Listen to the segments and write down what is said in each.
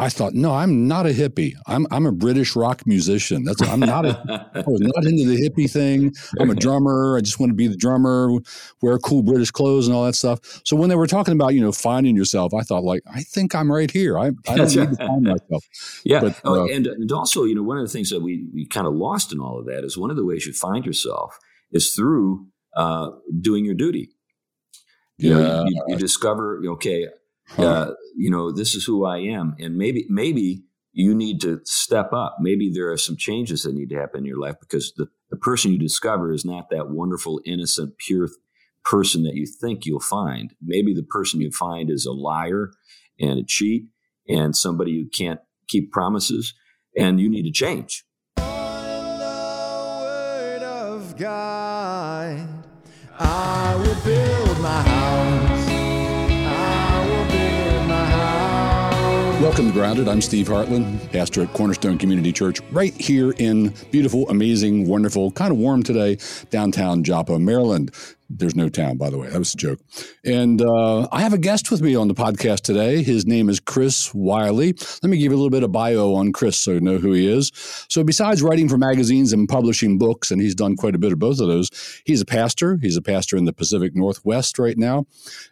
I thought, no, I'm not a hippie. I'm I'm a British rock musician. That's I'm not a I was not into the hippie thing. I'm a drummer. I just want to be the drummer, wear cool British clothes and all that stuff. So when they were talking about you know finding yourself, I thought like I think I'm right here. I, I don't need to find myself. Yeah, but, oh, uh, and and also you know one of the things that we we kind of lost in all of that is one of the ways you find yourself is through uh, doing your duty. You yeah. know, you, you, you discover okay huh. uh, you know, this is who I am. And maybe, maybe you need to step up. Maybe there are some changes that need to happen in your life because the, the person you discover is not that wonderful, innocent, pure person that you think you'll find. Maybe the person you find is a liar and a cheat and somebody who can't keep promises, and you need to change. God, I will build my house. Welcome to Grounded. I'm Steve Hartland, pastor at Cornerstone Community Church, right here in beautiful, amazing, wonderful, kind of warm today, downtown Joppa, Maryland. There's no town, by the way. That was a joke. And uh, I have a guest with me on the podcast today. His name is Chris Wiley. Let me give you a little bit of bio on Chris so you know who he is. So, besides writing for magazines and publishing books, and he's done quite a bit of both of those, he's a pastor. He's a pastor in the Pacific Northwest right now.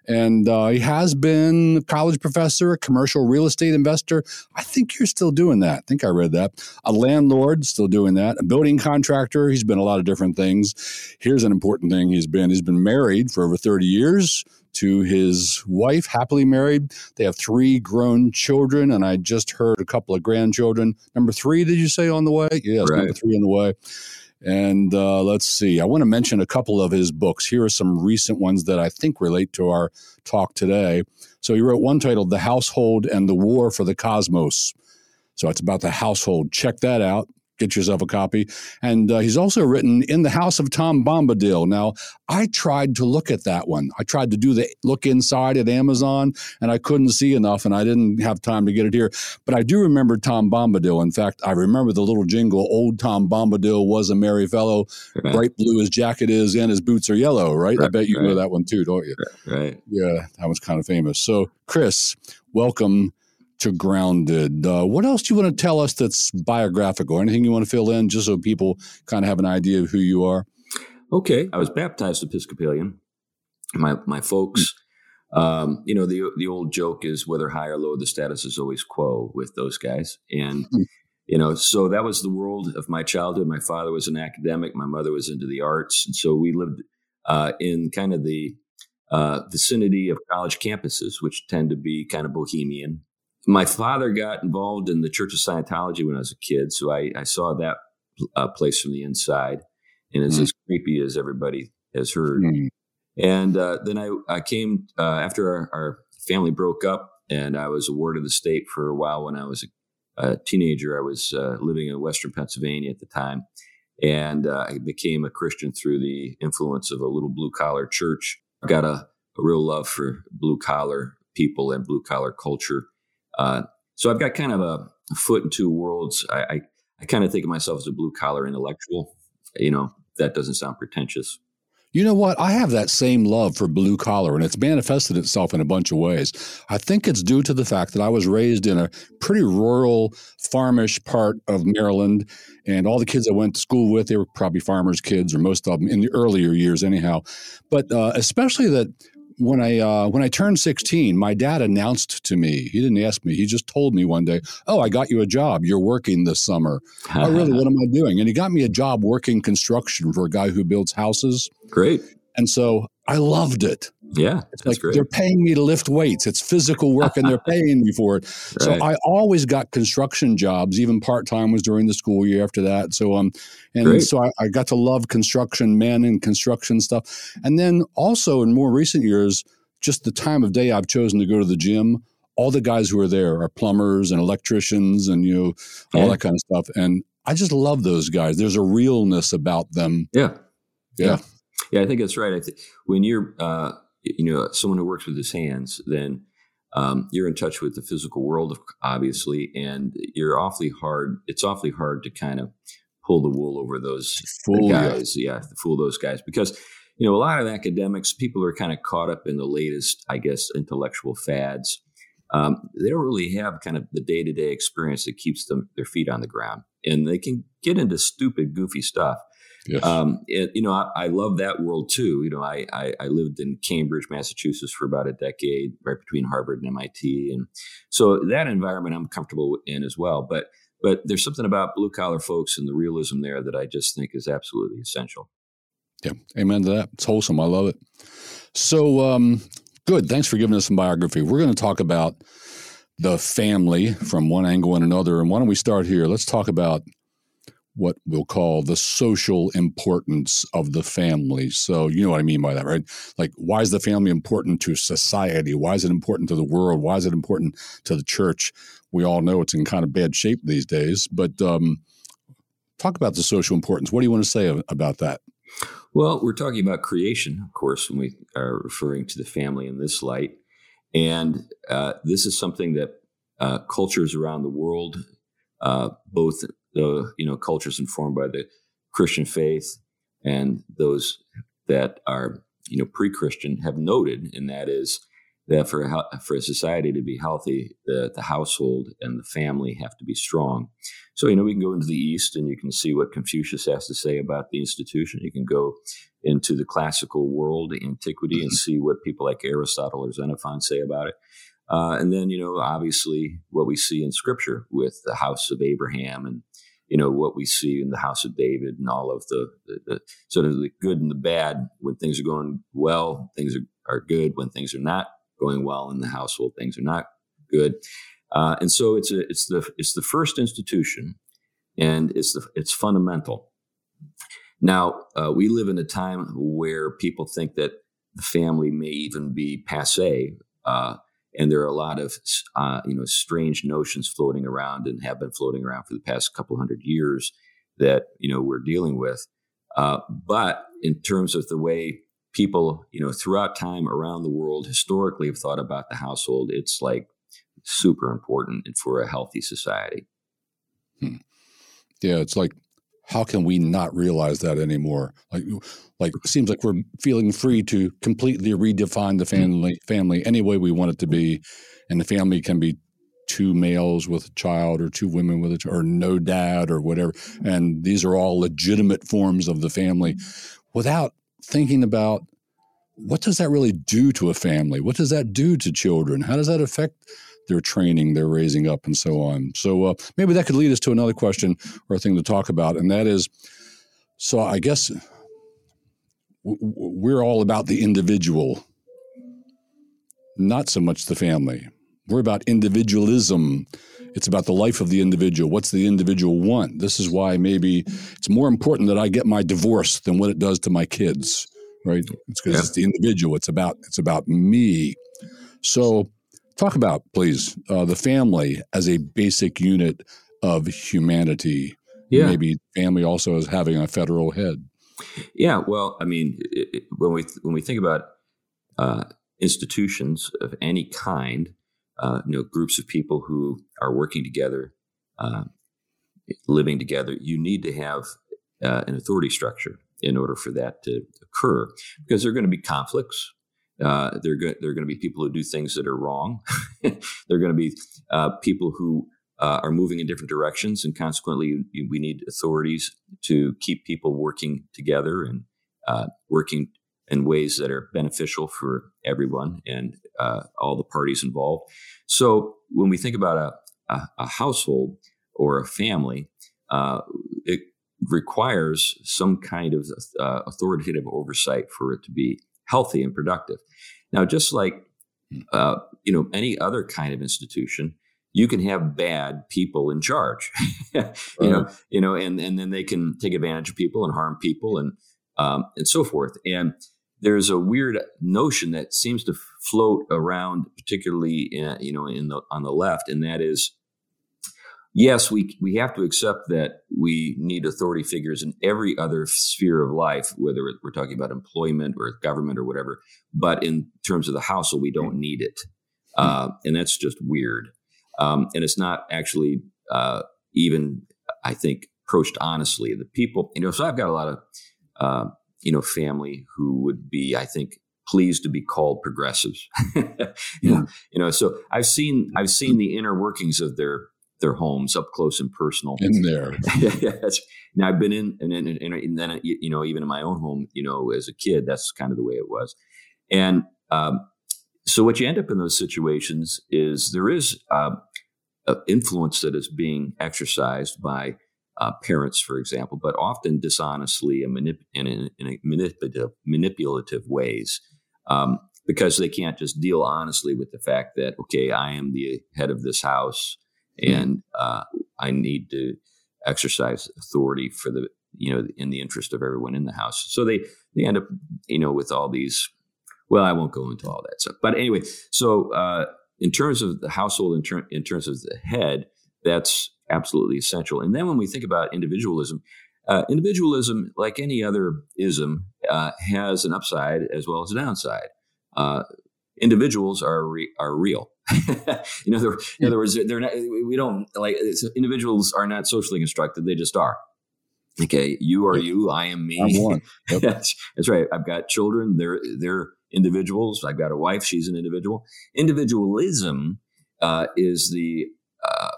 And uh, he has been a college professor, a commercial real estate investor. I think you're still doing that. I think I read that. A landlord, still doing that. A building contractor. He's been a lot of different things. Here's an important thing he's been. He's been married for over 30 years to his wife, happily married. They have three grown children, and I just heard a couple of grandchildren. Number three, did you say on the way? Yes, right. number three on the way. And uh, let's see, I want to mention a couple of his books. Here are some recent ones that I think relate to our talk today. So he wrote one titled The Household and the War for the Cosmos. So it's about the household. Check that out get yourself a copy. And uh, he's also written In the House of Tom Bombadil. Now, I tried to look at that one. I tried to do the look inside at Amazon, and I couldn't see enough, and I didn't have time to get it here. But I do remember Tom Bombadil. In fact, I remember the little jingle, Old Tom Bombadil was a merry fellow, right. bright blue his jacket is, and his boots are yellow, right? right I bet you right. know that one too, don't you? Right. Yeah, that was kind of famous. So, Chris, welcome to Grounded. Uh, what else do you want to tell us that's biographical? Anything you want to fill in just so people kind of have an idea of who you are? Okay. I was baptized Episcopalian. My, my folks, um, you know, the, the old joke is whether high or low, the status is always quo with those guys. And, hmm. you know, so that was the world of my childhood. My father was an academic. My mother was into the arts. And so we lived uh, in kind of the uh, vicinity of college campuses, which tend to be kind of bohemian my father got involved in the Church of Scientology when I was a kid, so I, I saw that uh, place from the inside, and it's mm. as creepy as everybody has heard. Mm. And uh, then I, I came uh, after our, our, family broke up, and I was a ward of the state for a while when I was a, a teenager. I was uh, living in Western Pennsylvania at the time, and uh, I became a Christian through the influence of a little blue collar church. I got a, a real love for blue collar people and blue collar culture uh, so I've got kind of a, a foot in two worlds. I, I, I kind of think of myself as a blue collar intellectual. You know, that doesn't sound pretentious. You know what? I have that same love for blue collar, and it's manifested itself in a bunch of ways. I think it's due to the fact that I was raised in a pretty rural, farmish part of Maryland, and all the kids I went to school with, they were probably farmers' kids, or most of them in the earlier years, anyhow. But uh, especially that when I uh, when I turned 16, my dad announced to me. He didn't ask me. He just told me one day, "Oh, I got you a job. You're working this summer." oh, really? What am I doing? And he got me a job working construction for a guy who builds houses. Great. And so I loved it. Yeah, it's like great. they're paying me to lift weights. It's physical work, and they're paying me for it. Right. So I always got construction jobs. Even part time was during the school year. After that, so um, and great. so I, I, got to love construction, men and construction stuff. And then also in more recent years, just the time of day I've chosen to go to the gym. All the guys who are there are plumbers and electricians, and you know all yeah. that kind of stuff. And I just love those guys. There's a realness about them. Yeah, yeah. yeah. Yeah, I think that's right. I think when you're, uh, you know, someone who works with his hands, then um, you're in touch with the physical world, obviously, and you're awfully hard. It's awfully hard to kind of pull the wool over those fool, guys. Yeah. yeah, fool those guys because you know a lot of academics, people are kind of caught up in the latest, I guess, intellectual fads, um, they don't really have kind of the day to day experience that keeps them their feet on the ground, and they can get into stupid, goofy stuff. Yes. Um, it, you know, I, I, love that world too. You know, I, I, I lived in Cambridge, Massachusetts for about a decade, right between Harvard and MIT, and so that environment I'm comfortable in as well. But but there's something about blue collar folks and the realism there that I just think is absolutely essential. Yeah, amen to that. It's wholesome. I love it. So, um, good. Thanks for giving us some biography. We're going to talk about the family from one angle and another. And why don't we start here? Let's talk about what we'll call the social importance of the family. So, you know what I mean by that, right? Like, why is the family important to society? Why is it important to the world? Why is it important to the church? We all know it's in kind of bad shape these days, but um, talk about the social importance. What do you want to say about that? Well, we're talking about creation, of course, when we are referring to the family in this light. And uh, this is something that uh, cultures around the world, uh, both the you know cultures informed by the Christian faith and those that are you know pre-Christian, have noted, and that is that for a, for a society to be healthy, the, the household and the family have to be strong. So, you know, we can go into the East and you can see what Confucius has to say about the institution. You can go into the classical world, antiquity, and see what people like Aristotle or Xenophon say about it. Uh, and then, you know, obviously what we see in scripture with the house of Abraham and, you know, what we see in the house of David and all of the, the, the sort of the good and the bad. When things are going well, things are, are good. When things are not going well in the household, things are not good. Uh, and so it's a, it's the it's the first institution, and it's the it's fundamental. Now uh, we live in a time where people think that the family may even be passe, uh, and there are a lot of uh, you know strange notions floating around and have been floating around for the past couple hundred years that you know we're dealing with. Uh, but in terms of the way people, you know, throughout time around the world historically have thought about the household. It's like super important for a healthy society. Hmm. Yeah, it's like how can we not realize that anymore? Like, like it seems like we're feeling free to completely redefine the hmm. family family any way we want it to be, and the family can be two males with a child or two women with a child or no dad or whatever, and these are all legitimate forms of the family, without thinking about what does that really do to a family? What does that do to children? How does that affect their training, their raising up, and so on? So uh, maybe that could lead us to another question or a thing to talk about, and that is so I guess we're all about the individual, not so much the family. We're about individualism. It's about the life of the individual. What's the individual want? This is why maybe it's more important that I get my divorce than what it does to my kids, right? It's because yeah. it's the individual. It's about it's about me. So, talk about please uh, the family as a basic unit of humanity. Yeah. Maybe family also as having a federal head. Yeah. Well, I mean, it, when we when we think about uh, institutions of any kind, uh, you know, groups of people who are working together, uh, living together, you need to have uh, an authority structure in order for that to occur, because there are going to be conflicts. Uh, there, go- there are going to be people who do things that are wrong. they're going to be uh, people who uh, are moving in different directions, and consequently, we need authorities to keep people working together and working in ways that are beneficial for everyone and uh, all the parties involved. So when we think about a, a, a household or a family, uh, it requires some kind of uh, authoritative oversight for it to be healthy and productive. Now, just like uh, you know any other kind of institution, you can have bad people in charge. you uh-huh. know, you know, and and then they can take advantage of people and harm people and um, and so forth. And there's a weird notion that seems to float around, particularly in, you know in the on the left, and that is, yes, we we have to accept that we need authority figures in every other sphere of life, whether we're talking about employment or government or whatever. But in terms of the household, we don't need it, uh, and that's just weird. Um, and it's not actually uh, even, I think, approached honestly. The people, you know, so I've got a lot of uh, you know, family who would be, I think, pleased to be called progressives. you, know, you know, so I've seen I've seen the inner workings of their their homes up close and personal. In there, yes. now I've been in, and, and, and, then you know, even in my own home, you know, as a kid, that's kind of the way it was. And um, so, what you end up in those situations is there is uh, influence that is being exercised by uh, parents, for example, but often dishonestly and, manip- in, in, in manipulative, manipulative ways. Um, because they can't just deal honestly with the fact that okay, I am the head of this house, and uh, I need to exercise authority for the you know in the interest of everyone in the house. So they they end up you know with all these. Well, I won't go into all that stuff, but anyway. So uh, in terms of the household, in, ter- in terms of the head, that's absolutely essential. And then when we think about individualism, uh, individualism, like any other ism, uh, has an upside as well as a downside. Uh, individuals are re- are real. you know, in other words, they're not. We don't like individuals are not socially constructed; they just are. Okay, you are you. I am me. I'm one. Yep. that's, that's right. I've got children. They're they're individuals. I've got a wife. She's an individual. Individualism uh, is the uh,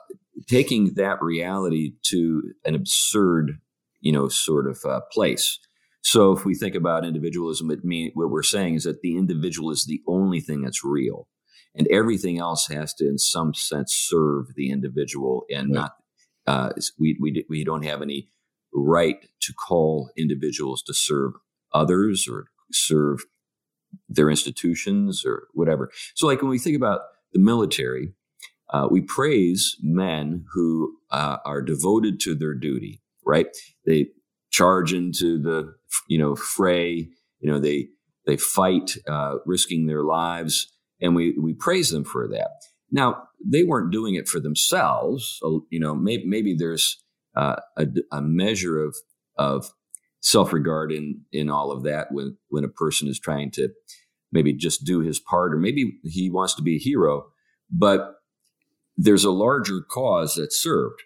taking that reality to an absurd, you know, sort of uh, place. So if we think about individualism, it mean what we're saying is that the individual is the only thing that's real, and everything else has to, in some sense, serve the individual, and right. not uh, we we we don't have any right to call individuals to serve others or serve their institutions or whatever. So, like when we think about the military, uh, we praise men who uh, are devoted to their duty, right? They charge into the you know fray, you know they they fight, uh, risking their lives, and we we praise them for that. Now they weren't doing it for themselves. So, you know, maybe maybe there's uh, a, a measure of of self regard in in all of that when when a person is trying to maybe just do his part, or maybe he wants to be a hero, but there's a larger cause that's served.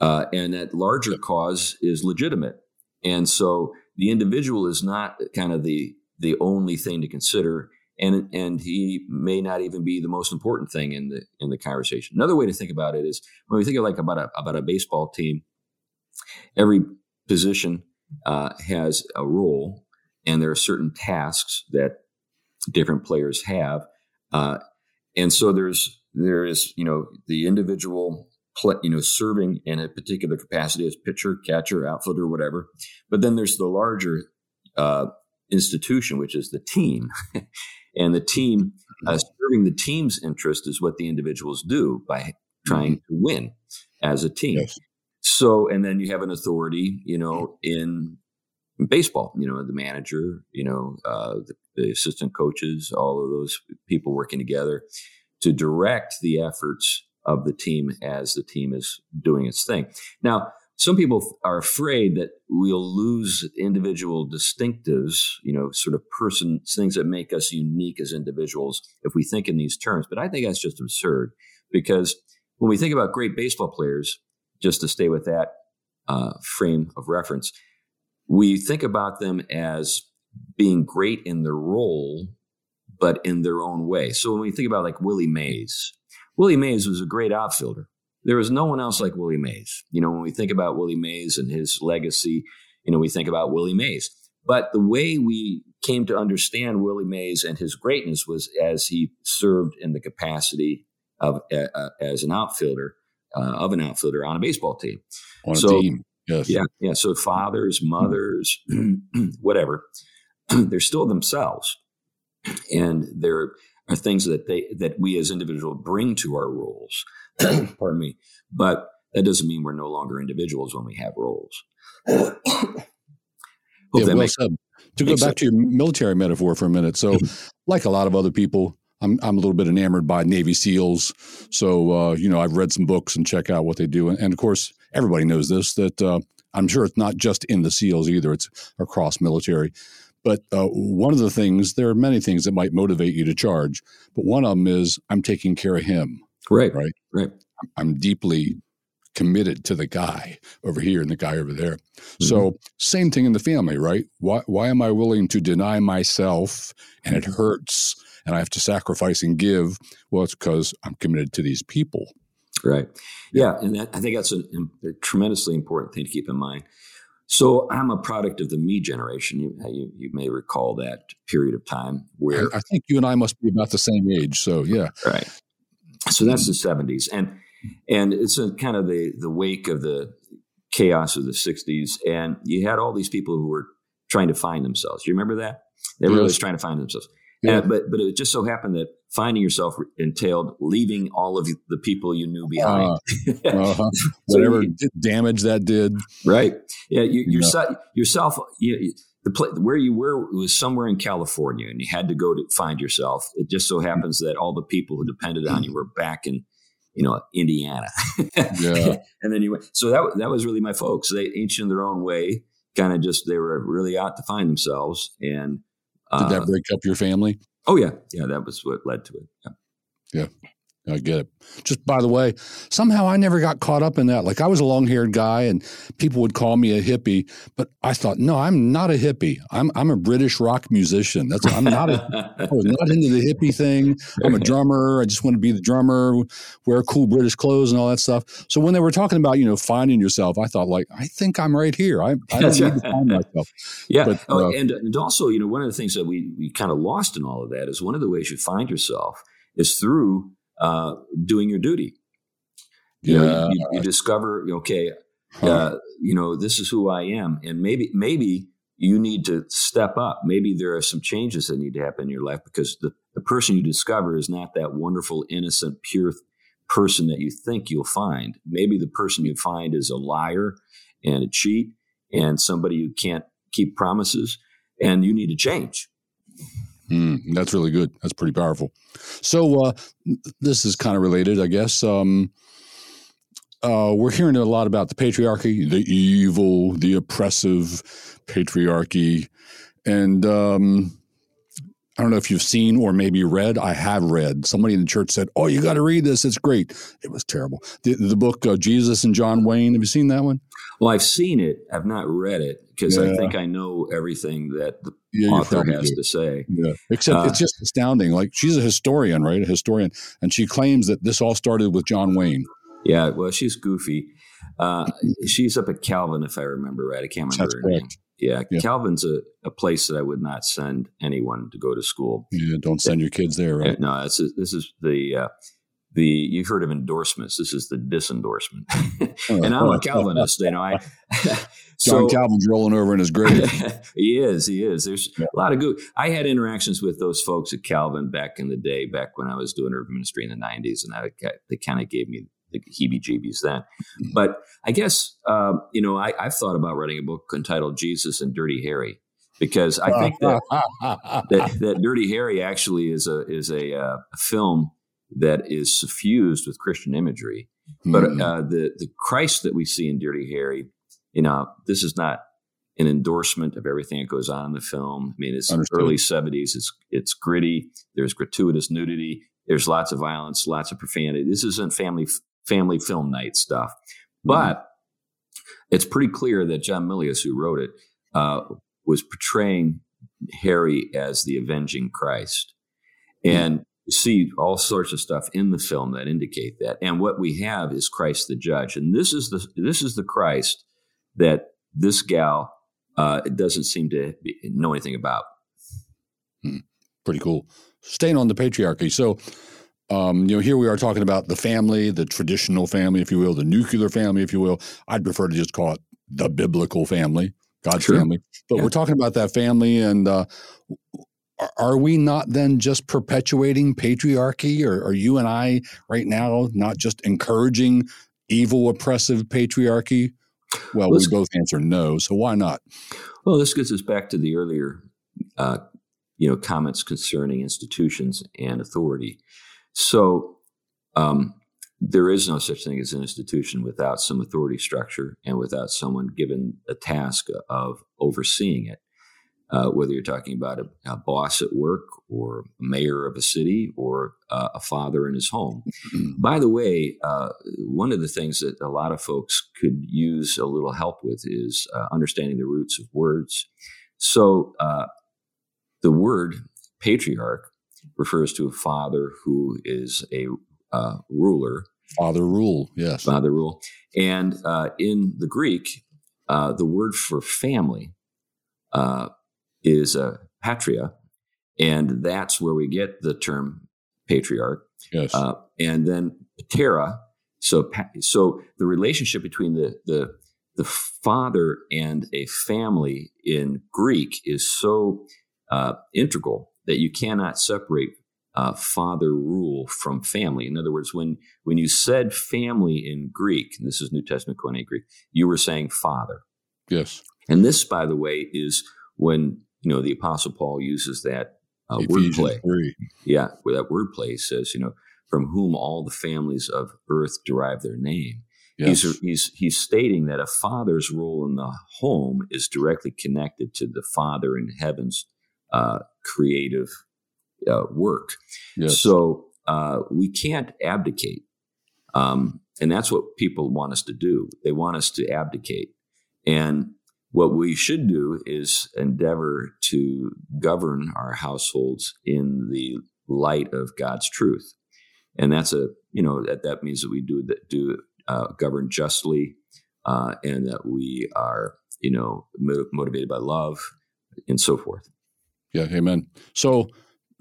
Uh, and that larger cause is legitimate. And so the individual is not kind of the the only thing to consider, and and he may not even be the most important thing in the in the conversation. Another way to think about it is when we think of like about a about a baseball team, every position uh, has a role, and there are certain tasks that different players have, uh, and so there's there is, you know, the individual, you know, serving in a particular capacity as pitcher, catcher, outfielder, whatever. But then there's the larger uh, institution, which is the team. and the team, uh, mm-hmm. serving the team's interest is what the individuals do by trying mm-hmm. to win as a team. Yes. So, and then you have an authority, you know, in baseball, you know, the manager, you know, uh, the, the, assistant coaches, all of those people working together to direct the efforts of the team as the team is doing its thing. Now, some people are afraid that we'll lose individual distinctives, you know, sort of person things that make us unique as individuals if we think in these terms. But I think that's just absurd because when we think about great baseball players, just to stay with that uh, frame of reference, we think about them as being great in their role but in their own way. So when we think about like Willie Mays, Willie Mays was a great outfielder. There was no one else like Willie Mays. You know, when we think about Willie Mays and his legacy, you know, we think about Willie Mays. But the way we came to understand Willie Mays and his greatness was as he served in the capacity of uh, as an outfielder uh, of an outfielder on a baseball team. On so, a team, yes, yeah, yeah. So fathers, mothers, whatever, they're still themselves and there are things that they that we as individuals bring to our roles. Pardon me, but that doesn't mean we're no longer individuals when we have roles. yeah, well makes, said. To go back sense. to your military metaphor for a minute, so like a lot of other people, I'm I'm a little bit enamored by Navy SEALs. So uh, you know, I've read some books and check out what they do, and, and of course, everybody knows this that uh, I'm sure it's not just in the SEALs either; it's across military. But uh, one of the things, there are many things that might motivate you to charge, but one of them is I'm taking care of him. Right. Right. Right. I'm deeply committed to the guy over here and the guy over there. Mm-hmm. So same thing in the family, right? Why why am I willing to deny myself and it hurts and I have to sacrifice and give? Well, it's because I'm committed to these people. Right. Yeah, and that, I think that's a, a, tremendously important thing to keep in mind. So I'm a product of the me generation. You, you, you may recall that period of time where I, think you and I must be about the same age. So yeah, right. So that's the 70s, and and it's a kind of the the wake of the chaos of the 60s, and you had all these people who were trying to find themselves. You remember that? They were yes. trying to find themselves. Yeah. And, but but it just so happened that finding yourself entailed leaving all of the people you knew behind. Uh, uh-huh. Whatever you, damage that did. Right. Yeah. You, yourself. Yourself. You, the place where you were was somewhere in California, and you had to go to find yourself. It just so happens that all the people who depended on you were back in, you know, Indiana. yeah. and then you went. So that that was really my folks. They each in their own way, kind of just they were really out to find themselves and did that uh, break up your family? Oh yeah, yeah, that was what led to it. Yeah. Yeah. I get it. Just by the way, somehow I never got caught up in that. Like I was a long haired guy and people would call me a hippie, but I thought, no, I'm not a hippie. I'm I'm a British rock musician. That's I'm not a I was not into the hippie thing. I'm a drummer. I just want to be the drummer, wear cool British clothes and all that stuff. So when they were talking about, you know, finding yourself, I thought like, I think I'm right here. I, I don't need to find myself. Yeah. But, oh, uh, and, and also, you know, one of the things that we we kind of lost in all of that is one of the ways you find yourself is through uh, doing your duty. You yeah. know, you, you, discover, okay, huh. uh, you know, this is who I am, and maybe maybe you need to step up. Maybe there are some changes that need to happen in your life because the, the person you discover is not that wonderful, innocent, pure person that you think you'll find. Maybe the person you find is a liar and a cheat and somebody who can't keep promises, and you need to change. Mm, that's really good. That's pretty powerful. So uh, this is kind of related, I guess. Um, uh, we're hearing a lot about the patriarchy, the evil, the oppressive patriarchy, and um, I don't know if you've seen or maybe read. I have read. Somebody in the church said, "Oh, you got to read this. It's great." It was terrible. The, the book uh, Jesus and John Wayne. Have you seen that one? Well, I've seen it. I've not read it because yeah. I think I know everything that the yeah, author has do. to say. Yeah. Except uh, it's just astounding. Like she's a historian, right? A historian, and she claims that this all started with John Wayne. Yeah. Well, she's goofy. Uh, she's up at Calvin, if I remember right. I can't remember That's her correct. name. Yeah, yeah, Calvin's a, a place that I would not send anyone to go to school. Yeah, don't send your kids there, right? No, this is this is the uh, the you've heard of endorsements. This is the disendorsement. and I'm a Calvinist, you know. I so, John Calvin's rolling over in his grave. he is, he is. There's yeah. a lot of good. I had interactions with those folks at Calvin back in the day, back when I was doing urban ministry in the '90s, and I, they kind of gave me the heebie-jeebies then. Mm-hmm. But I guess um, you know I, have thought about writing a book entitled "Jesus and Dirty Harry" because I think that, that, that Dirty Harry actually is a is a, uh, film that is suffused with Christian imagery. But hmm. uh, the the Christ that we see in Dirty Harry, you know, this is not an endorsement of everything that goes on in the film. I mean, it's Understood. early '70s. It's it's gritty. There's gratuitous nudity. There's lots of violence, lots of profanity. This isn't family family film night stuff. Mm-hmm. But it's pretty clear that John Milius, who wrote it, uh, was portraying Harry as the avenging Christ. Mm-hmm. And you see all sorts of stuff in the film that indicate that. And what we have is Christ the judge. And this is the this is the Christ that this gal uh, doesn't seem to know anything about. Hmm. Pretty cool. Staying on the patriarchy. So um, you know, here we are talking about the family, the traditional family, if you will, the nuclear family, if you will. I'd prefer to just call it the biblical family, God's sure. family. But yeah. we're talking about that family, and uh, are we not then just perpetuating patriarchy? Or are you and I right now not just encouraging evil, oppressive patriarchy? Well, we both answer no. So why not? Well, this gets us back to the earlier, uh, you know, comments concerning institutions and authority. So um, there is no such thing as an institution without some authority structure and without someone given a task of overseeing it. uh, whether you're talking about a, a, boss at work or a mayor of a city or uh, a father in his home. By the way, uh, one of the things that a lot of folks could use a little help with is uh, understanding the roots of words. So uh, the word patriarch refers to a father who is a uh, ruler. Father rule, yes. Father rule. And in the Greek, the word for family uh, is uh, patria, and that's where we get the term patriarch. Yes. Uh, and then patera. So, so the relationship between the the the father and a family in Greek is so uh, integral that you cannot separate uh, father rule from family. In other words, when when you said family in Greek, this is New Testament Koine Greek, you were saying father. Yes. And this, by the way, is when you know, the Apostle Paul uses that uh, wordplay. Yeah, where that wordplay says, you know, from whom all the families of earth derive their name. Yes. He's, he's, he's stating that a father's role in the home is directly connected to the Father in heaven's uh, creative uh, work. Yes. So uh, we can't abdicate. Um, and that's what people want us to do. They want us to abdicate. And what we should do is endeavor to govern our households in the light of God's truth. And that's a, you know, that, that means that we do that, do uh, govern justly uh, and that we are, you know, motivated by love and so forth. Yeah, amen. So,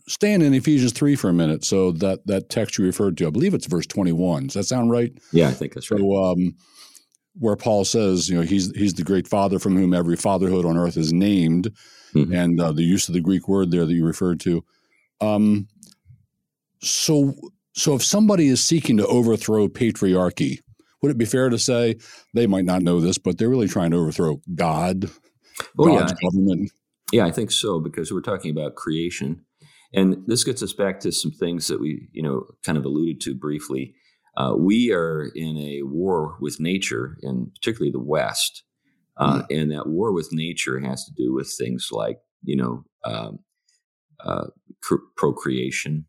staying in Ephesians 3 for a minute. So, that, that text you referred to, I believe it's verse 21. Does that sound right? Yeah, I think that's right. So, um, where Paul says, you know, he's he's the great Father from whom every fatherhood on earth is named, mm-hmm. and uh, the use of the Greek word there that you referred to. Um, so, so if somebody is seeking to overthrow patriarchy, would it be fair to say they might not know this, but they're really trying to overthrow God, oh, God's yeah. government? Yeah, I think so because we're talking about creation, and this gets us back to some things that we, you know, kind of alluded to briefly uh, we are in a war with nature, and particularly the West. Uh, mm. And that war with nature has to do with things like, you know, um, uh, cr- procreation,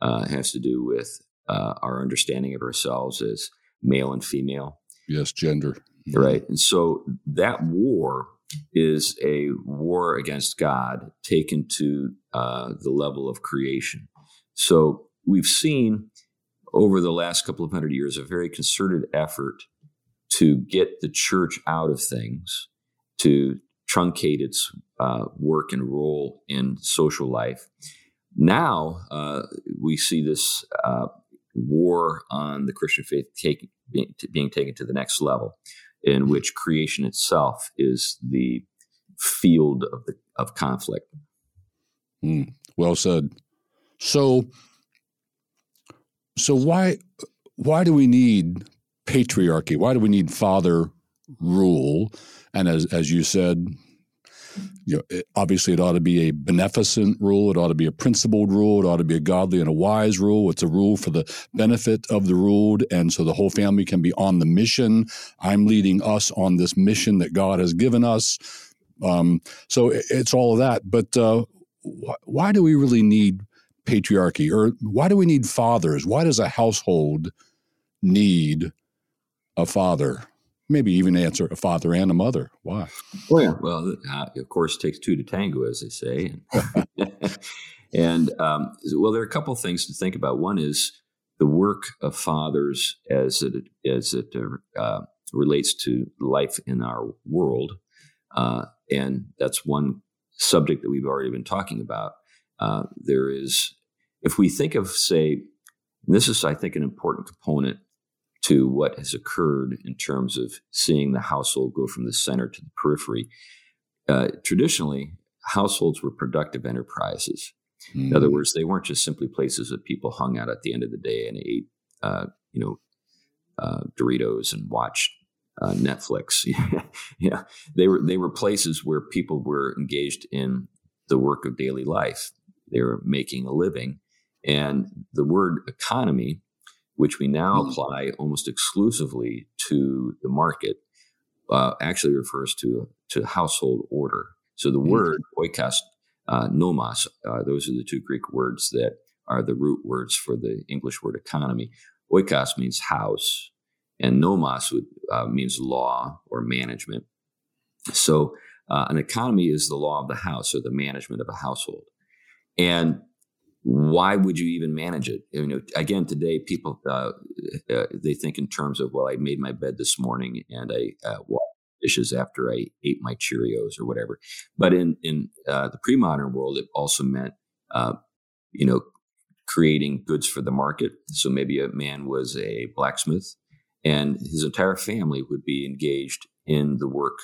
uh, has to do with uh, our understanding of ourselves as male and female. Yes, gender. Right. And so that war is a war against God taken to uh, the level of creation. So we've seen over the last couple of hundred years a very concerted effort to get the church out of things, to truncate its uh, work and role in social life. Now uh, we see this uh, war on the Christian faith take, being, being taken to the next level, in which creation itself is the field of the of conflict. Mm, well said. So so why why do we need patriarchy? Why do we need father rule? And as as you said, you know, it, obviously it ought to be a beneficent rule. It ought to be a principled rule. It ought to be a godly and a wise rule. It's a rule for the benefit of the ruled, and so the whole family can be on the mission. I'm leading us on this mission that God has given us. Um, so it, it's all of that. But uh, wh- why do we really need patriarchy? Or why do we need fathers? Why does a household need a father? Maybe even answer a father and a mother. Why? Oh, yeah. Well, uh, of course, it takes two to tango, as they say. and um, well, there are a couple of things to think about. One is the work of fathers as it as it uh, relates to life in our world, uh, and that's one subject that we've already been talking about. Uh, there is if we think of, say, this is, I think, an important component to what has occurred in terms of seeing the household go from the center to the periphery. Uh, traditionally, households were productive enterprises. Mm. In other hmm. words, they weren't just simply places that people hung out at the end of the day and ate, uh, you know, uh, Doritos and watched uh, Netflix. yeah, they were they were places where people were engaged in the work of daily life. They were making a living, and the word economy, which we now mm. apply almost exclusively to the market, uh, actually refers to to household order. So the mm-hmm. word oikos, uh, nomos, uh, those are the two Greek words that are the root words for the English word economy. Oikos means house, and nomos would, uh, means law or management. So uh, an economy is the law of the house or the management of a household. And why would you even manage it? You know, again, today people uh, uh, they think in terms of well, I made my bed this morning and I uh, washed dishes after I ate my Cheerios or whatever. But in in uh, the pre-modern world, it also meant uh, you know creating goods for the market. So maybe a man was a blacksmith, and his entire family would be engaged in the work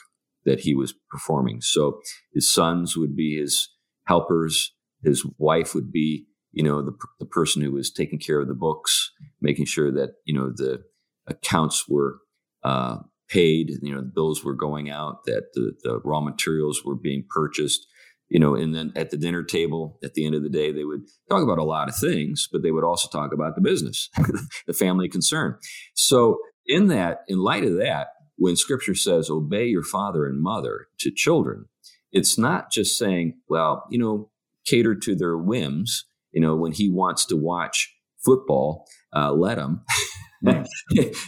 that he was performing. So his sons would be his helpers his wife would be, you know, the, the person who was taking care of the books, making sure that, you know, the accounts were uh, paid, you know, the bills were going out, that the, the raw materials were being purchased, you know, and then at the dinner table, at the end of the day, they would talk about a lot of things, but they would also talk about the business, the family concern. So, in that, in light of that, when scripture says, obey your father and mother to children, it's not just saying, well, you know, cater to their whims. You know, when he wants to watch football, uh, let him.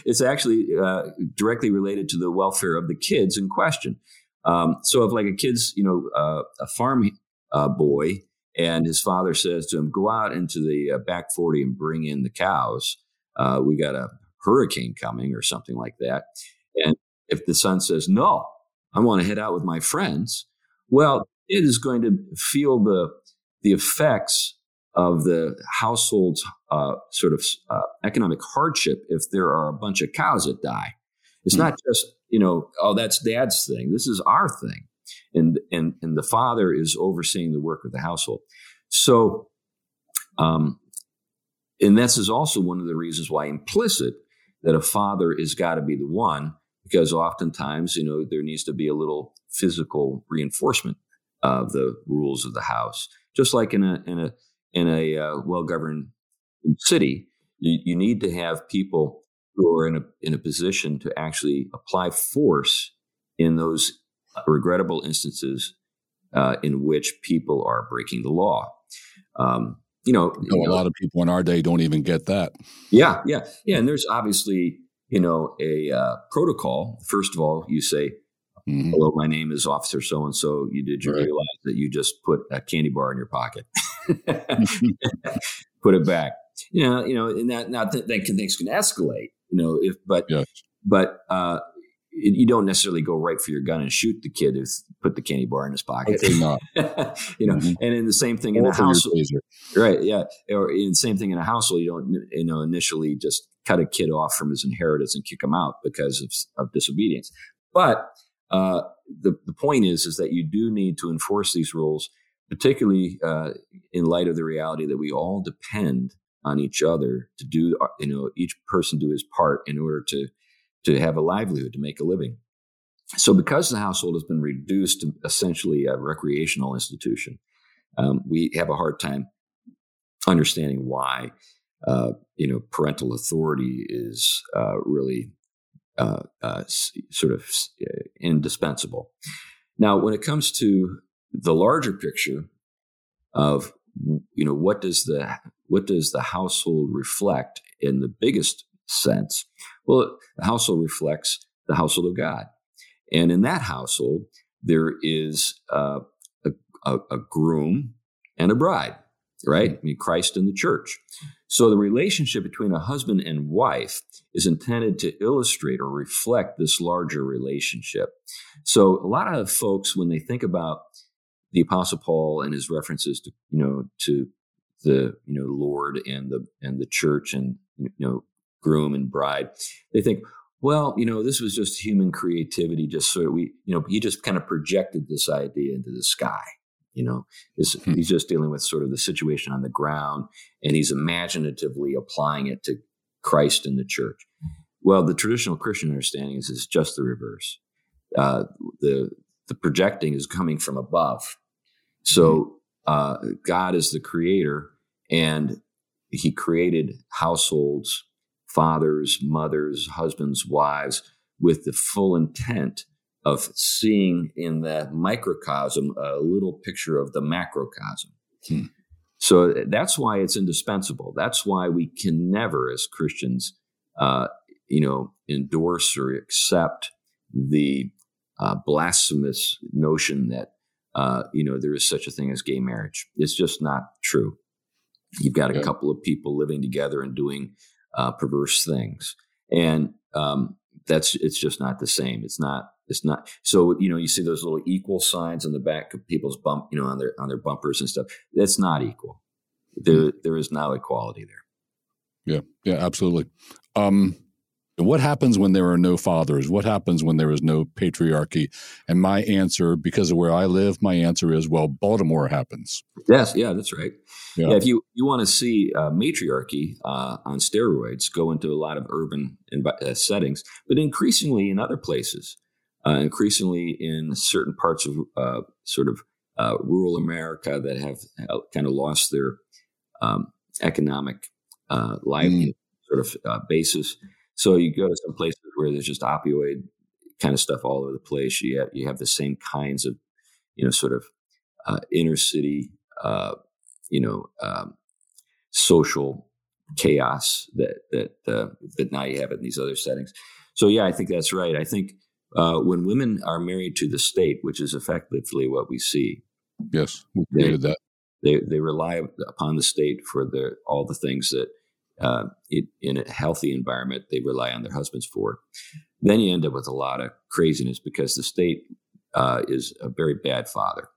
it's actually uh, directly related to the welfare of the kids in question. Um, so, if like a kid's, you know, uh, a farm uh, boy, and his father says to him, "Go out into the uh, back forty and bring in the cows. Uh, we got a hurricane coming, or something like that." And if the son says, "No, I want to head out with my friends," well, it is going to feel the the effects of the household's uh, sort of uh, economic hardship if there are a bunch of cows that die. It's mm-hmm. not just you know, oh, that's dad's thing. This is our thing, and and and the father is overseeing the work of the household. So, um, and this is also one of the reasons why implicit that a father is got to be the one, because oftentimes you know there needs to be a little physical reinforcement of the rules of the house just like in a in a in a uh, well governed city, you, you need to have people who are in a in a position to actually apply force in those regrettable instances uh, in which people are breaking the law. Um, you know, you know, a lot of people in our day don't even get that. Yeah, yeah, yeah. And there's obviously, you know, a uh, protocol. First of all, you say, Mm-hmm. Hello, my name is Officer So and So. You did you right. realize that you just put a candy bar in your pocket? put it back. You know, you know, and that now th- then things can escalate. You know, if but yes. but uh, you don't necessarily go right for your gun and shoot the kid who's put the candy bar in his pocket. you know, mm-hmm. and in the same thing or in the household, right? Yeah, or in the same thing in a household, you don't you know initially just cut a kid off from his inheritance and kick him out because of, of disobedience. But uh, the, the point is, is that you do need to enforce these rules, particularly uh, in light of the reality that we all depend on each other to do, uh, you know, each person do his part in order to, to have a livelihood, to make a living. So because the household has been reduced to essentially a recreational institution, um, we have a hard time understanding why, uh, you know, parental authority is uh, really uh, uh, sort of uh, indispensable. Now, when it comes to the larger picture of you know what does the what does the household reflect in the biggest sense? Well, the household reflects the household of God, and in that household there is uh, a, a, a groom and a bride right? I mean, Christ and the church. So the relationship between a husband and wife is intended to illustrate or reflect this larger relationship. So a lot of folks, when they think about the Apostle Paul and his references to, you know, to the, you know, Lord and the, and the church and, you know, groom and bride, they think, well, you know, this was just human creativity, just sort of we, you know, he just kind of projected this idea into the sky you know is hmm. he's just dealing with sort of the situation on the ground and he's imaginatively applying it to christ and the church well the traditional christian understanding is it's just the reverse uh, the the projecting is coming from above so hmm. uh, god is the creator and he created households fathers mothers husbands wives with the full intent of seeing in that microcosm a little picture of the macrocosm. Hmm. So that's why it's indispensable. That's why we can never, as Christians, uh, you know, endorse or accept the uh, blasphemous notion that uh, you know there is such a thing as gay marriage. It's just not true. You've got a couple of people living together and doing uh, perverse things, and um, that's it's just not the same. It's not. It's not. So you know, you see those little equal signs on the back of people's bump, you know, on their on their bumpers and stuff. That's not equal. There, there is now equality there. Yeah, yeah, absolutely. Um, what happens when there are no fathers? What happens when there is no patriarchy? And my answer, because of where I live, my answer is well, Baltimore happens. Yes, yeah, that's right. Yeah, yeah if you, you want to see uh, matriarchy uh, on steroids, go into a lot of urban uh, settings, but increasingly in other places, uh, increasingly in certain parts of uh, sort of uh, rural America that have kind of lost their um, economic livelihood mm. sort of basis so you go to some places where there's just opioid kind of stuff all over the place. You have, you have the same kinds of, you know, sort of uh, inner city, uh, you know, um, social chaos that that uh, that now you have in these other settings. So yeah, I think that's right. I think uh, when women are married to the state, which is effectively what we see. Yes, we that. They they rely upon the state for all the things that uh, it, in a healthy environment they rely on their husbands for. Then you end up with a lot of craziness because the state uh, is a very bad father.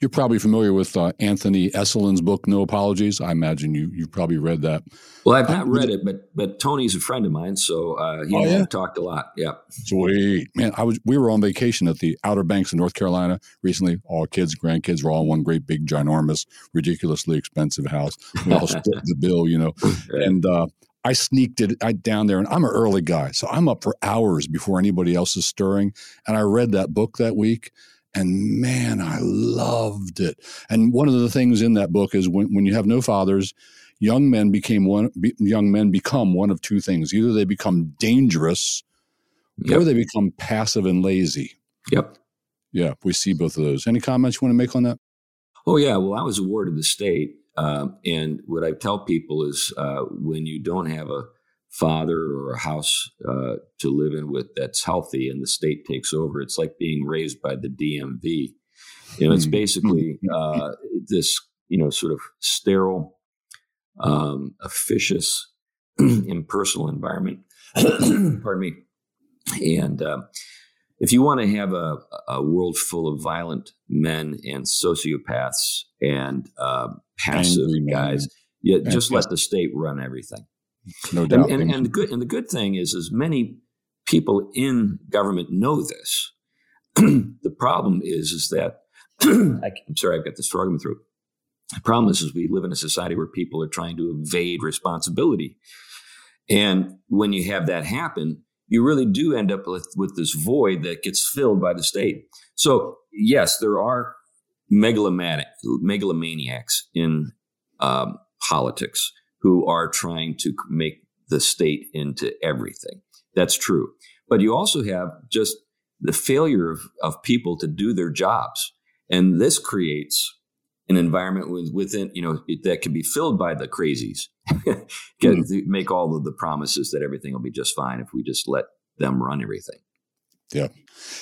You're probably familiar with uh, Anthony Esolen's book, No Apologies. I imagine you you probably read that. Well, I've not read it, but but Tony's a friend of mine, so uh, he oh, yeah? Talked a lot. Yeah, sweet man. I was we were on vacation at the Outer Banks of North Carolina recently. All kids, grandkids were all in one great big ginormous, ridiculously expensive house. We all split the bill, you know, and. Uh, I sneaked it I, down there, and I'm an early guy, so I'm up for hours before anybody else is stirring. And I read that book that week, and man, I loved it. And one of the things in that book is when, when you have no fathers, young men became one. Be, young men become one of two things: either they become dangerous, yep. or they become passive and lazy. Yep. Yeah, we see both of those. Any comments you want to make on that? Oh yeah. Well, I was a ward of the state, uh, and what I tell people is uh, when you don't have a father or a house uh, to live in with that's healthy and the state takes over. It's like being raised by the DMV. You know, it's hmm. basically hmm. uh, this, you know, sort of sterile, um, officious, impersonal environment. Pardon me. And uh, if you want to have a, a, world full of violent men and sociopaths and uh, passive guys, yeah, just let the state run everything. No doubt. And, and, and, the good and the good thing is, as many people in government know this. the problem is, is that I'm sorry, I've got this frog in my throat. The problem is, is we live in a society where people are trying to evade responsibility, and when you have that happen, you really do end up with, with this void that gets filled by the state. So yes, there are megalomaniac, megalomaniacs in um, politics who are trying to make the state into everything. That's true. But you also have just the failure of, of people to do their jobs. And this creates an environment with, within, you know, it, that can be filled by the crazies. can mm. make all of the promises that everything will be just fine if we just let them run everything. Yeah.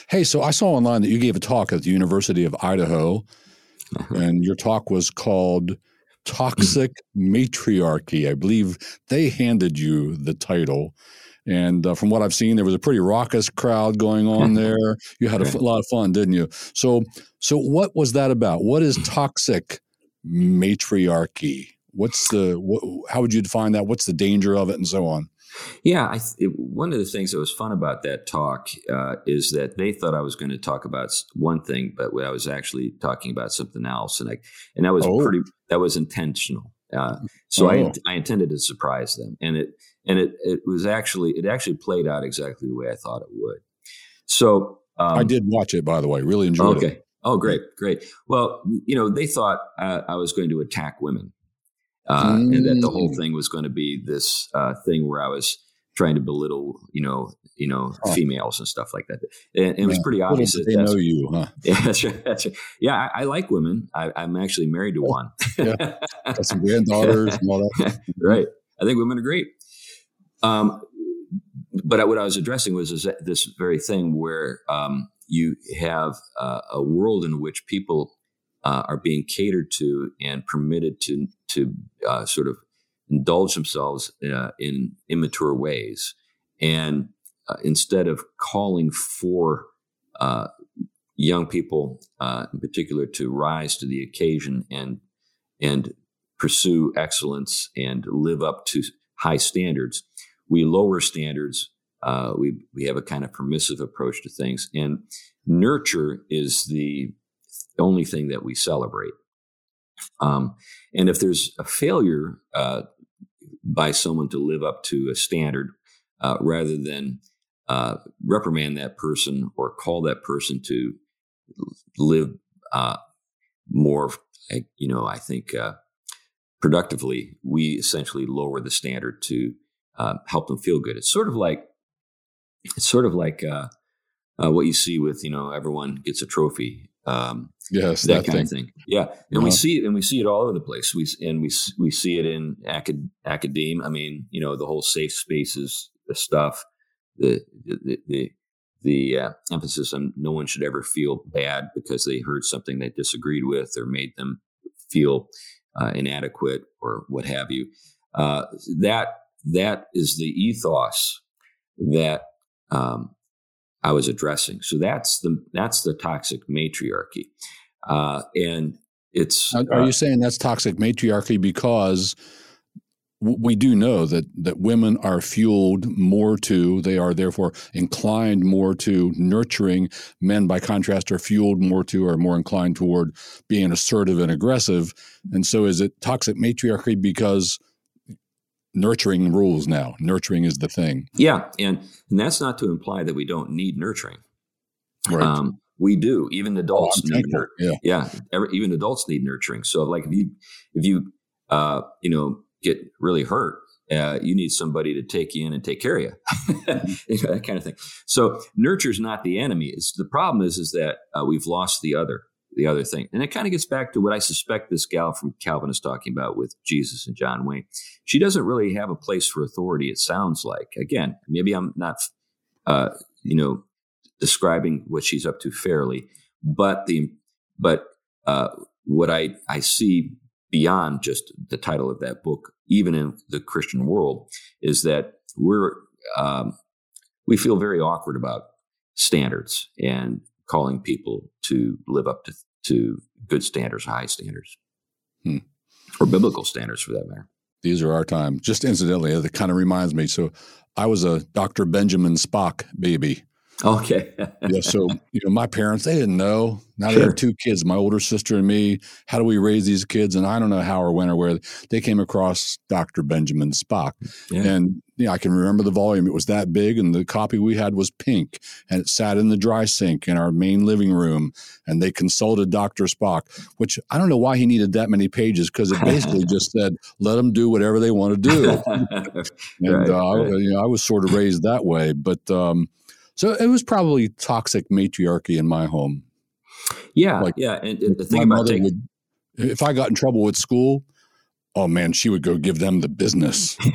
Hey, so I saw online that you gave a talk at the University of Idaho, and your talk was called Toxic Matriarchy. I believe they handed you the title. And uh, from what I've seen, there was a pretty raucous crowd going on there. You had a f- lot of fun, didn't you? So, so what was that about? What is toxic matriarchy? What's the? What, how would you define that? What's the danger of it, and so on? Yeah, I, it, one of the things that was fun about that talk uh, is that they thought I was going to talk about one thing, but I was actually talking about something else, and I and that was oh. pretty that was intentional. Uh, so oh. I I intended to surprise them, and it and it it was actually it actually played out exactly the way I thought it would. So um, I did watch it, by the way. Really enjoyed okay. it. Okay. Oh, great, great. Well, you know, they thought uh, I was going to attack women uh, mm. and that the whole mm. thing was going to be this uh, thing where I was trying to belittle, you know, you know, females and stuff like that. And, it was pretty obvious that they know you, huh? Yeah, that's right. That's right. Yeah, I, I like women. I, am actually married to oh, one. yeah, got some granddaughters and all that. right. I think women are great. Um, but what I was addressing was this very thing where um, you have uh, a world in which people uh, are being catered to and permitted to to uh, sort of indulge themselves uh, in immature ways, and uh, instead of calling for uh, young people, in particular, to rise to the occasion and and pursue excellence and live up to high standards, we lower standards. Uh, we we have a kind of permissive approach to things, and nurture is the only thing that we celebrate. Um, and if there's a failure uh, by someone to live up to a standard, uh, rather than uh, reprimand that person or call that person to live uh, more, you know, I think uh, productively, we essentially lower the standard to uh, help them feel good. It's sort of like it's sort of like what you see with you know everyone gets a trophy. Um, yes, that, that kind thing. of thing. Yeah, and uh-huh. we see it, and we see it all over the place. We and we we see it in acad- academia. I mean, you know, the whole safe spaces the stuff, the the the, the uh, emphasis on no one should ever feel bad because they heard something they disagreed with or made them feel uh, inadequate or what have you. Uh, that that is the ethos that um, I was addressing. So that's the that's the toxic matriarchy, uh, and it's. Are you uh, saying that's toxic matriarchy because we do know that that women are fueled more to they are therefore inclined more to nurturing men by contrast are fueled more to or more inclined toward being assertive and aggressive and so is it toxic matriarchy because nurturing rules now. Nurturing is the thing. Yeah and and that's not to imply that we don't need nurturing. Right. Um, we do. Even adults oh, need yeah, yeah every, even adults need nurturing. So like if you if you uh, you know get really hurt, uh, you need somebody to take you in and take care of you, you know, that kind of thing. So nurture is not the enemy. It's the problem is is that uh, we've lost the other the other thing, and it kind of gets back to what I suspect this gal from Calvin is talking about with Jesus and John Wayne. She doesn't really have a place for authority. It sounds like again, maybe I'm not, uh, you know, describing what she's up to fairly, but the but uh, what I I see beyond just the title of that book, even in the Christian world, is that we're um, we feel very awkward about standards and calling people to live up to to good standards, high standards, hmm. or biblical standards for that matter. These are our time. Just incidentally, that kind of reminds me. So, I was a Dr. Benjamin Spock baby Okay. yeah. So, you know, my parents, they didn't know. Now sure. they have two kids, my older sister and me. How do we raise these kids? And I don't know how or when or where they came across Dr. Benjamin Spock. Yeah. And yeah, I can remember the volume. It was that big, and the copy we had was pink, and it sat in the dry sink in our main living room. And they consulted Dr. Spock, which I don't know why he needed that many pages because it basically just said, let them do whatever they want to do. and right, uh, right. You know, I was sort of raised that way. But, um, so it was probably toxic matriarchy in my home. Yeah, like, yeah. And, and the thing about taking, would, if I got in trouble with school, oh man, she would go give them the business.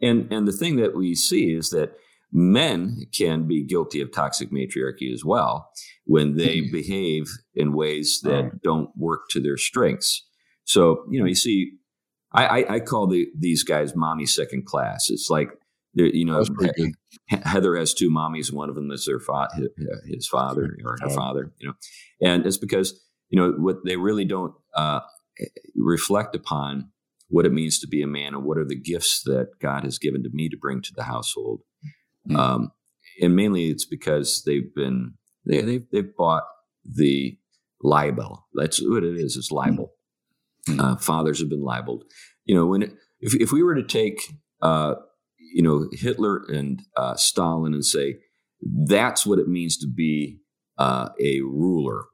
and and the thing that we see is that men can be guilty of toxic matriarchy as well when they hmm. behave in ways that don't work to their strengths. So you know, you see, I, I, I call the, these guys mommy second class. It's like you know, Heather has two mommies. One of them is their fa- his father or her father. You know, and it's because you know what they really don't uh, reflect upon what it means to be a man and what are the gifts that God has given to me to bring to the household. Mm-hmm. Um, and mainly it's because they've been they they've, they've bought the libel. That's what it is. It's libel. Mm-hmm. Uh, fathers have been libeled. You know, when it, if if we were to take uh, you know Hitler and uh, Stalin and say that's what it means to be uh, a ruler,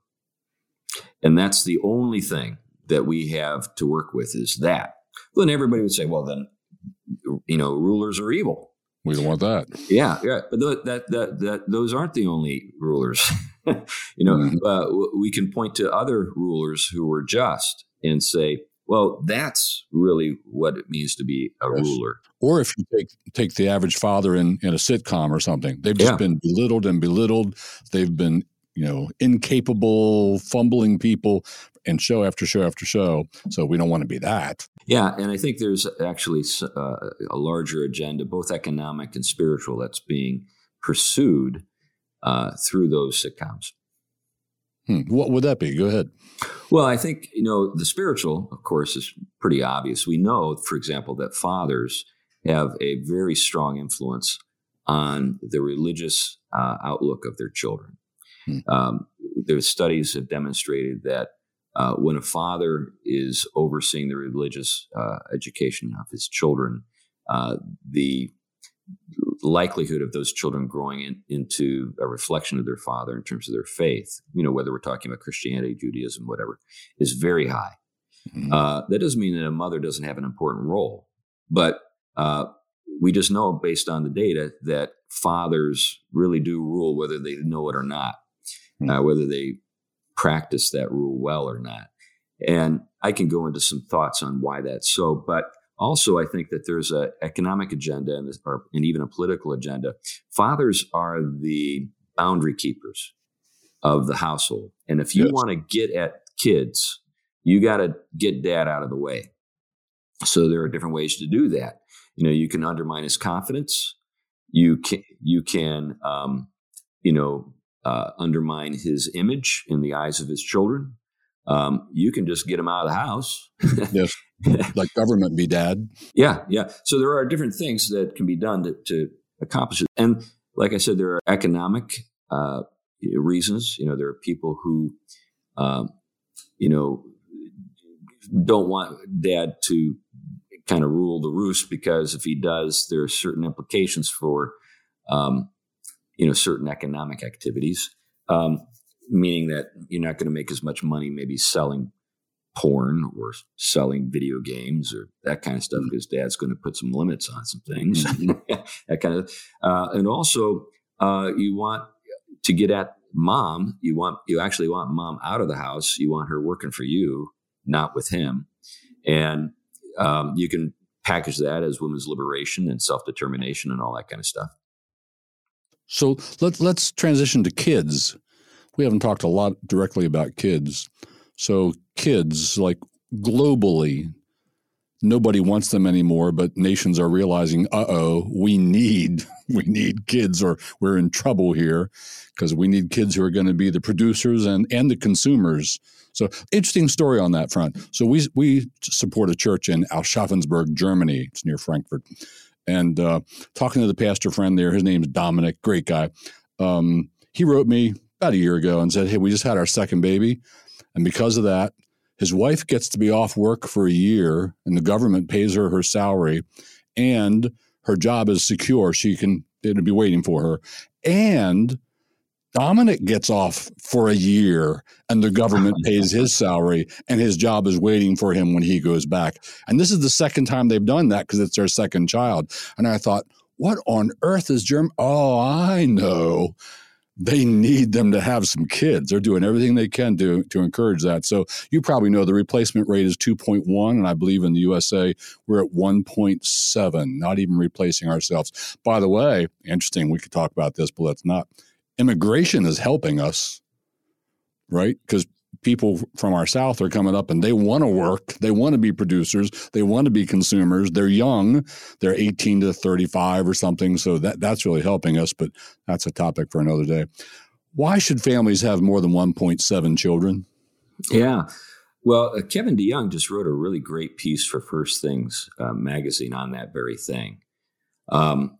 and that's the only thing that we have to work with is that. Well, then everybody would say, well, then you know, rulers are evil. We don't want that. Yeah, yeah, but th- that that that those aren't the only rulers. you know, mm-hmm. uh, we can point to other rulers who were just and say, well, that's really what it means to be a yes. ruler. Or if you take take the average father in in a sitcom or something, they've just yeah. been belittled and belittled. They've been you know incapable, fumbling people, and show after show after show. So we don't want to be that. Yeah, and I think there's actually uh, a larger agenda, both economic and spiritual, that's being pursued uh, through those sitcoms. Hmm. What would that be? Go ahead. Well, I think you know the spiritual, of course, is pretty obvious. We know, for example, that fathers have a very strong influence on the religious uh, outlook of their children. Hmm. Um, there's studies have demonstrated that uh, when a father is overseeing the religious uh, education of his children, uh, the likelihood of those children growing in, into a reflection of their father in terms of their faith, you know, whether we're talking about Christianity, Judaism, whatever, is very high. Mm-hmm. Uh, that doesn't mean that a mother doesn't have an important role, but uh, we just know based on the data that fathers really do rule whether they know it or not, mm-hmm. whether they practice that rule well or not. And I can go into some thoughts on why that's so, but also I think that there's an economic agenda and, or, and even a political agenda. Fathers are the boundary keepers of the household. And if you yes. want to get at kids, you got to get dad out of the way. So there are different ways to do that. You know, you can undermine his confidence. You can, you can, um, you know, uh, undermine his image in the eyes of his children. Um, you can just get him out of the house. yes. Like government be dad. Yeah. Yeah. So there are different things that can be done to, to accomplish it. And like I said, there are economic uh, reasons. You know, there are people who, um, you know, don't want dad to kind of rule the roost because if he does, there are certain implications for um, you know certain economic activities, um, meaning that you're not going to make as much money maybe selling porn or selling video games or that kind of stuff mm-hmm. because dad's going to put some limits on some things mm-hmm. that kind of uh, and also uh, you want to get at mom you want you actually want mom out of the house you want her working for you not with him and um, you can package that as women's liberation and self-determination and all that kind of stuff so let, let's transition to kids. We haven't talked a lot directly about kids. So, kids, like globally, nobody wants them anymore, but nations are realizing, uh oh, we need we need kids or we're in trouble here because we need kids who are going to be the producers and, and the consumers. So interesting story on that front. So we we support a church in Aschaffenburg, Germany. It's near Frankfurt and uh, talking to the pastor friend there, his name is Dominic, great guy. Um, he wrote me about a year ago and said, Hey, we just had our second baby. And because of that, his wife gets to be off work for a year and the government pays her her salary and her job is secure. She can, it'll be waiting for her. And Dominic gets off for a year and the government pays his salary and his job is waiting for him when he goes back. And this is the second time they've done that because it's their second child. And I thought, what on earth is German? Oh, I know. They need them to have some kids. They're doing everything they can to, to encourage that. So you probably know the replacement rate is 2.1. And I believe in the USA, we're at 1.7, not even replacing ourselves. By the way, interesting, we could talk about this, but let's not immigration is helping us, right? Because people from our south are coming up and they want to work. They want to be producers. They want to be consumers. They're young. They're 18 to 35 or something. So that that's really helping us but that's a topic for another day. Why should families have more than 1.7 children? Yeah. Well uh, Kevin DeYoung just wrote a really great piece for First Things uh, magazine on that very thing. Um,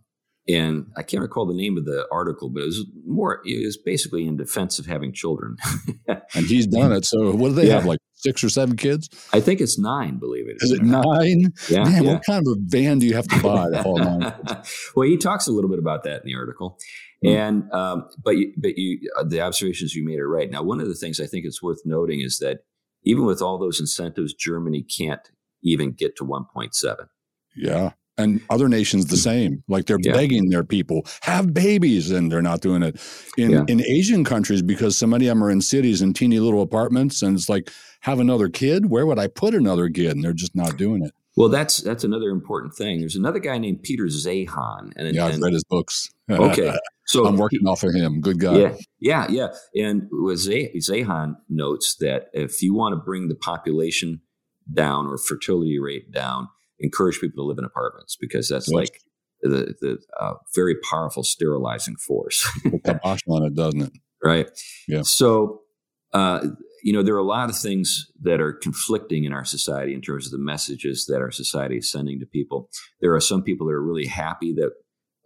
and I can't recall the name of the article, but it was more, it was basically in defense of having children. and he's done it. So what do they yeah. have, like six or seven kids? I think it's nine, believe it. Is it nine? Yeah. Man, yeah. what kind of a van do you have to buy to haul nine? well, he talks a little bit about that in the article. Mm-hmm. And, um, but, you, but you, uh, the observations you made are right. Now, one of the things I think it's worth noting is that even with all those incentives, Germany can't even get to 1.7. Yeah. And other nations the same. Like they're yeah. begging their people have babies, and they're not doing it. In yeah. in Asian countries, because so many of them are in cities in teeny little apartments, and it's like have another kid. Where would I put another kid? And they're just not doing it. Well, that's that's another important thing. There's another guy named Peter Zeihan, and yeah, I've read his books. okay, so I'm working he, off of him. Good guy. Yeah, yeah, yeah. And Zeihan notes that if you want to bring the population down or fertility rate down, encourage people to live in apartments because that's yes. like the the uh, very powerful sterilizing force. Kibosh on it, doesn't it? Right. Yeah. So, uh, you know, there are a lot of things that are conflicting in our society in terms of the messages that our society is sending to people. There are some people that are really happy that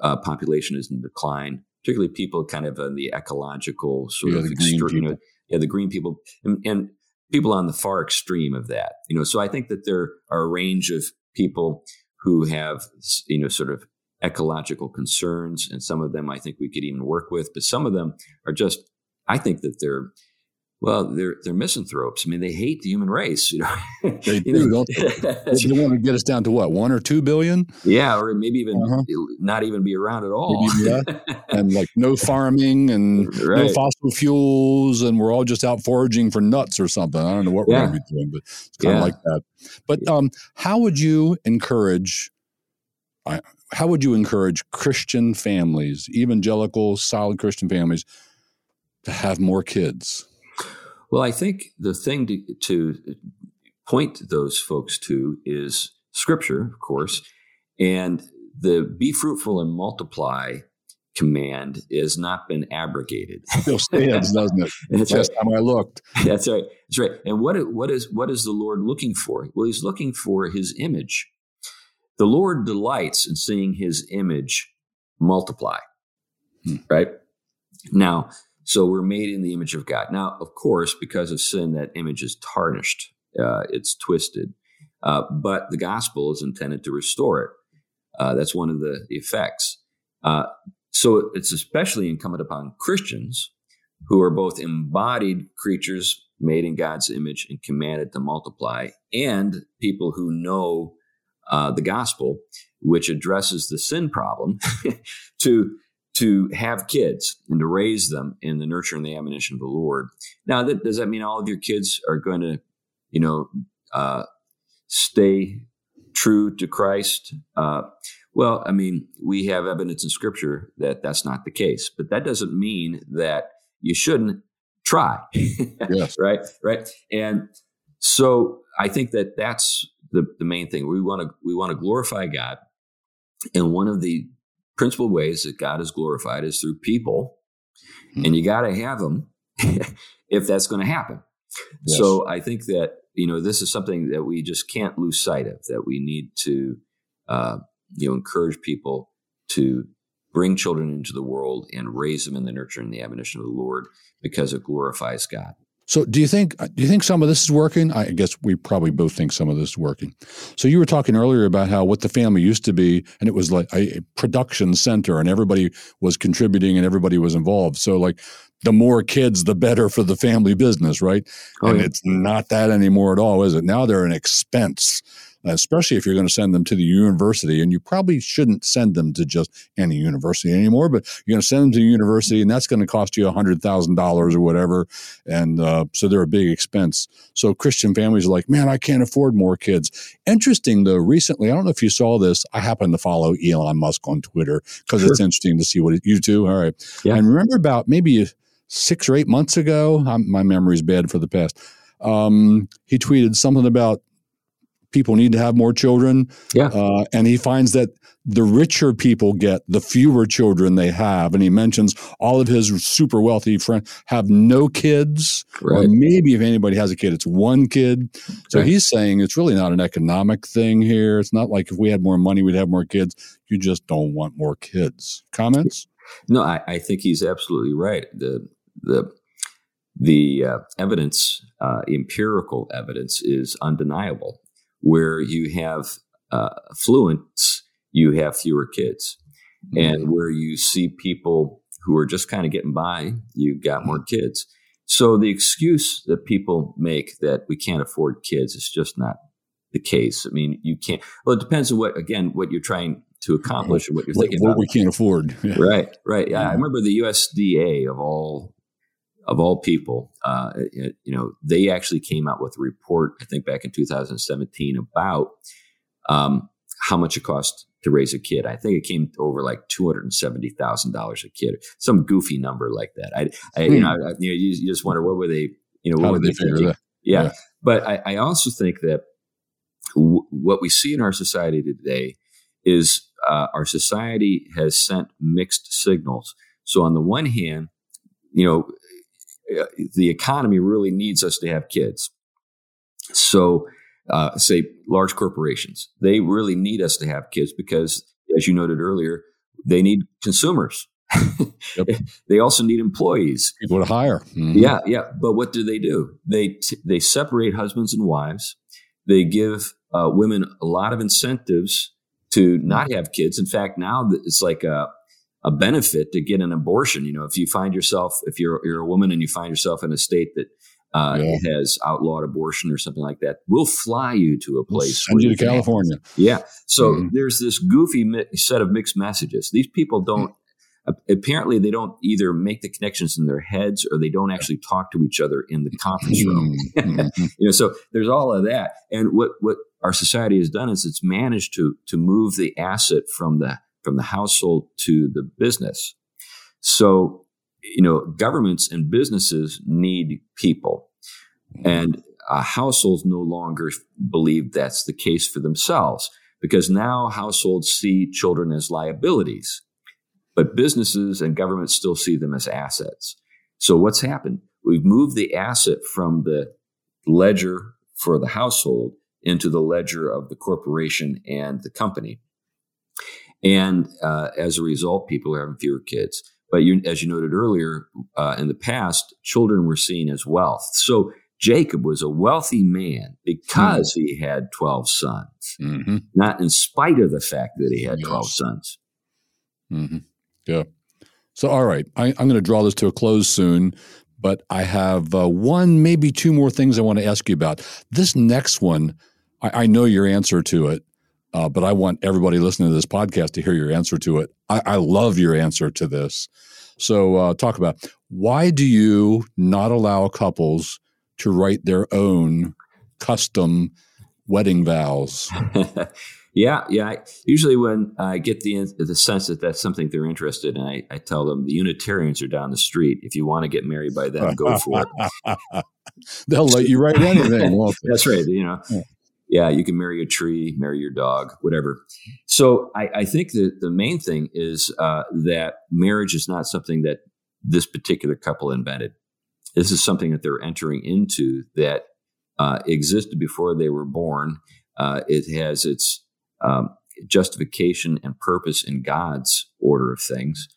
uh, population is in decline, particularly people kind of in the ecological sort yeah, of extreme, you know, yeah, the green people, and, and people on the far extreme of that. You know, so I think that there are a range of people who have, you know, sort of ecological concerns, and some of them I think we could even work with, but some of them are just, I think that they're well, they're they're misanthropes. I mean, they hate the human race. You know, they do. Don't they? they want to get us down to what one or two billion? Yeah, or maybe even uh-huh. not even be around at all. and like no farming and right. no fossil fuels, and we're all just out foraging for nuts or something. I don't know what yeah. we're going to be doing, but it's kind yeah. of like that. But um, how would you encourage? how would you encourage Christian families, evangelical, solid Christian families, to have more kids? Well, I think the thing to, to point those folks to is scripture, of course, and the be fruitful and multiply command has not been abrogated. Still stands, doesn't it? That's Last right. time I looked. That's right. That's right. And what what is what is the Lord looking for? Well, He's looking for His image. The Lord delights in seeing His image multiply. Hmm. Right now, so we're made in the image of God. Now, of course, because of sin, that image is tarnished, uh, it's twisted. Uh, but the gospel is intended to restore it. Uh, that's one of the effects. Uh, so it's especially incumbent upon Christians who are both embodied creatures made in God's image and commanded to multiply, and people who know uh, the gospel, which addresses the sin problem, to to have kids and to raise them in the nurture and the admonition of the Lord. Now, that, does that mean all of your kids are going to, you know, uh, stay true to Christ? Uh, well, I mean, we have evidence in Scripture that that's not the case, but that doesn't mean that you shouldn't try. yes. Right. Right. And so I think that that's the, the main thing. We want to we want to glorify God, and one of the principal ways that God is glorified is through people, mm-hmm. and you got to have them if that's going to happen. Yes. So I think that you know this is something that we just can't lose sight of. That we need to uh, you know encourage people to bring children into the world and raise them in the nurture and the admonition of the Lord because it glorifies God. So do you think uh, do you think some of this is working? I guess we probably both think some of this is working. So you were talking earlier about how what the family used to be, and it was like a production center, and everybody was contributing and everybody was involved. So like the more kids, the better for the family business, right? Oh, and yeah. it's not that anymore at all, is it? Now they're an expense especially if you're going to send them to the university. And you probably shouldn't send them to just any university anymore, but you're going to send them to the university, and that's going to cost you $100,000 or whatever. And uh, so they're a big expense. So Christian families are like, man, I can't afford more kids. Interesting, though, recently, I don't know if you saw this. I happen to follow Elon Musk on Twitter because sure. it's interesting to see what it, you do. All right. Yeah. And remember about maybe six or eight months ago, I'm, my memory's bad for the past. Um, he tweeted something about people need to have more children. Yeah. Uh, and he finds that the richer people get, the fewer children they have. And he mentions all of his super wealthy friends have no kids, right. or maybe if anybody has a kid, it's one kid. So right. he's saying it's really not an economic thing here. It's not like if we had more money, we'd have more kids. You just don't want more kids. Comments? No, I, I think he's absolutely right. The the the uh, evidence, uh, empirical evidence, is undeniable where you have uh, affluence, you have fewer kids. Mm-hmm. And where you see people who are just kind of getting by, you got more mm-hmm. kids. So the excuse that people make that we can't afford kids is just not the case. I mean, you can't. Well, it depends on what again what you're trying to accomplish and what you're thinking what, about. we can't afford. Yeah. Right, right. Yeah, I remember the USDA of all of all people. Uh, you know, they actually came out with a report. I think back in 2017 about um, how much it cost to raise a kid. I think it came over like two hundred and seventy thousand dollars a kid, some goofy number like that. I, I hmm. you know, I, you know, you, you, just wonder what were they, you know, what were they, thinking? Yeah. yeah. but I, I, also think that w- what we see in our society today is uh, our society has sent mixed signals. So on the one hand, you know, uh, the economy really needs us to have kids. So uh, say large corporations. They really need us to have kids because, as you noted earlier, they need consumers. yep. They also need employees, people to hire. Mm-hmm. Yeah, yeah. But what do they do? They t- they separate husbands and wives. They give uh, women a lot of incentives to not have kids. In fact, now it's like a a benefit to get an abortion. You know, if you find yourself, if you're you're a woman and you find yourself in a state that uh, yeah. has outlawed abortion or something like that, we'll fly you to a place. We'll send you to California. Yeah. So mm-hmm. there's this goofy mi- set of mixed messages. These people don't. Apparently, they don't either make the connections in their heads or they don't actually talk to each other in the conference room. Mm-hmm. you know, so there's all of that. And what what our society has done is it's managed to to move the asset from the from the household to the business. So you know, governments and businesses need people. And uh, households no longer believe that's the case for themselves because now households see children as liabilities, but businesses and governments still see them as assets. So what's happened? We've moved the asset from the ledger for the household into the ledger of the corporation and the company. And uh, as a result, people are having fewer kids. But you, as you noted earlier, uh, in the past, children were seen as wealth. So Jacob was a wealthy man because mm-hmm. he had 12 sons, mm-hmm. not in spite of the fact that he had 12 yes. sons. Mm-hmm. Yeah. So, all right, I, am going to draw this to a close soon, but I have uh, one, maybe two more things I want to ask you about. This next one, I, I know your answer to it, uh, but I want everybody listening to this podcast to hear your answer to it. I, I love your answer to this. So, uh, talk about why do you not allow couples to write their own custom wedding vows? yeah, yeah. Usually, when I get the the sense that that's something they're interested in, I, I tell them the Unitarians are down the street. If you want to get married by them, go for it. They'll let you write anything. that's right. You know, yeah yeah, you can marry a tree, marry your dog, whatever. So I, I think that the main thing is uh, that marriage is not something that this particular couple invented. This is something that they're entering into that uh, existed before they were born. Uh, it has its um, justification and purpose in God's order of things.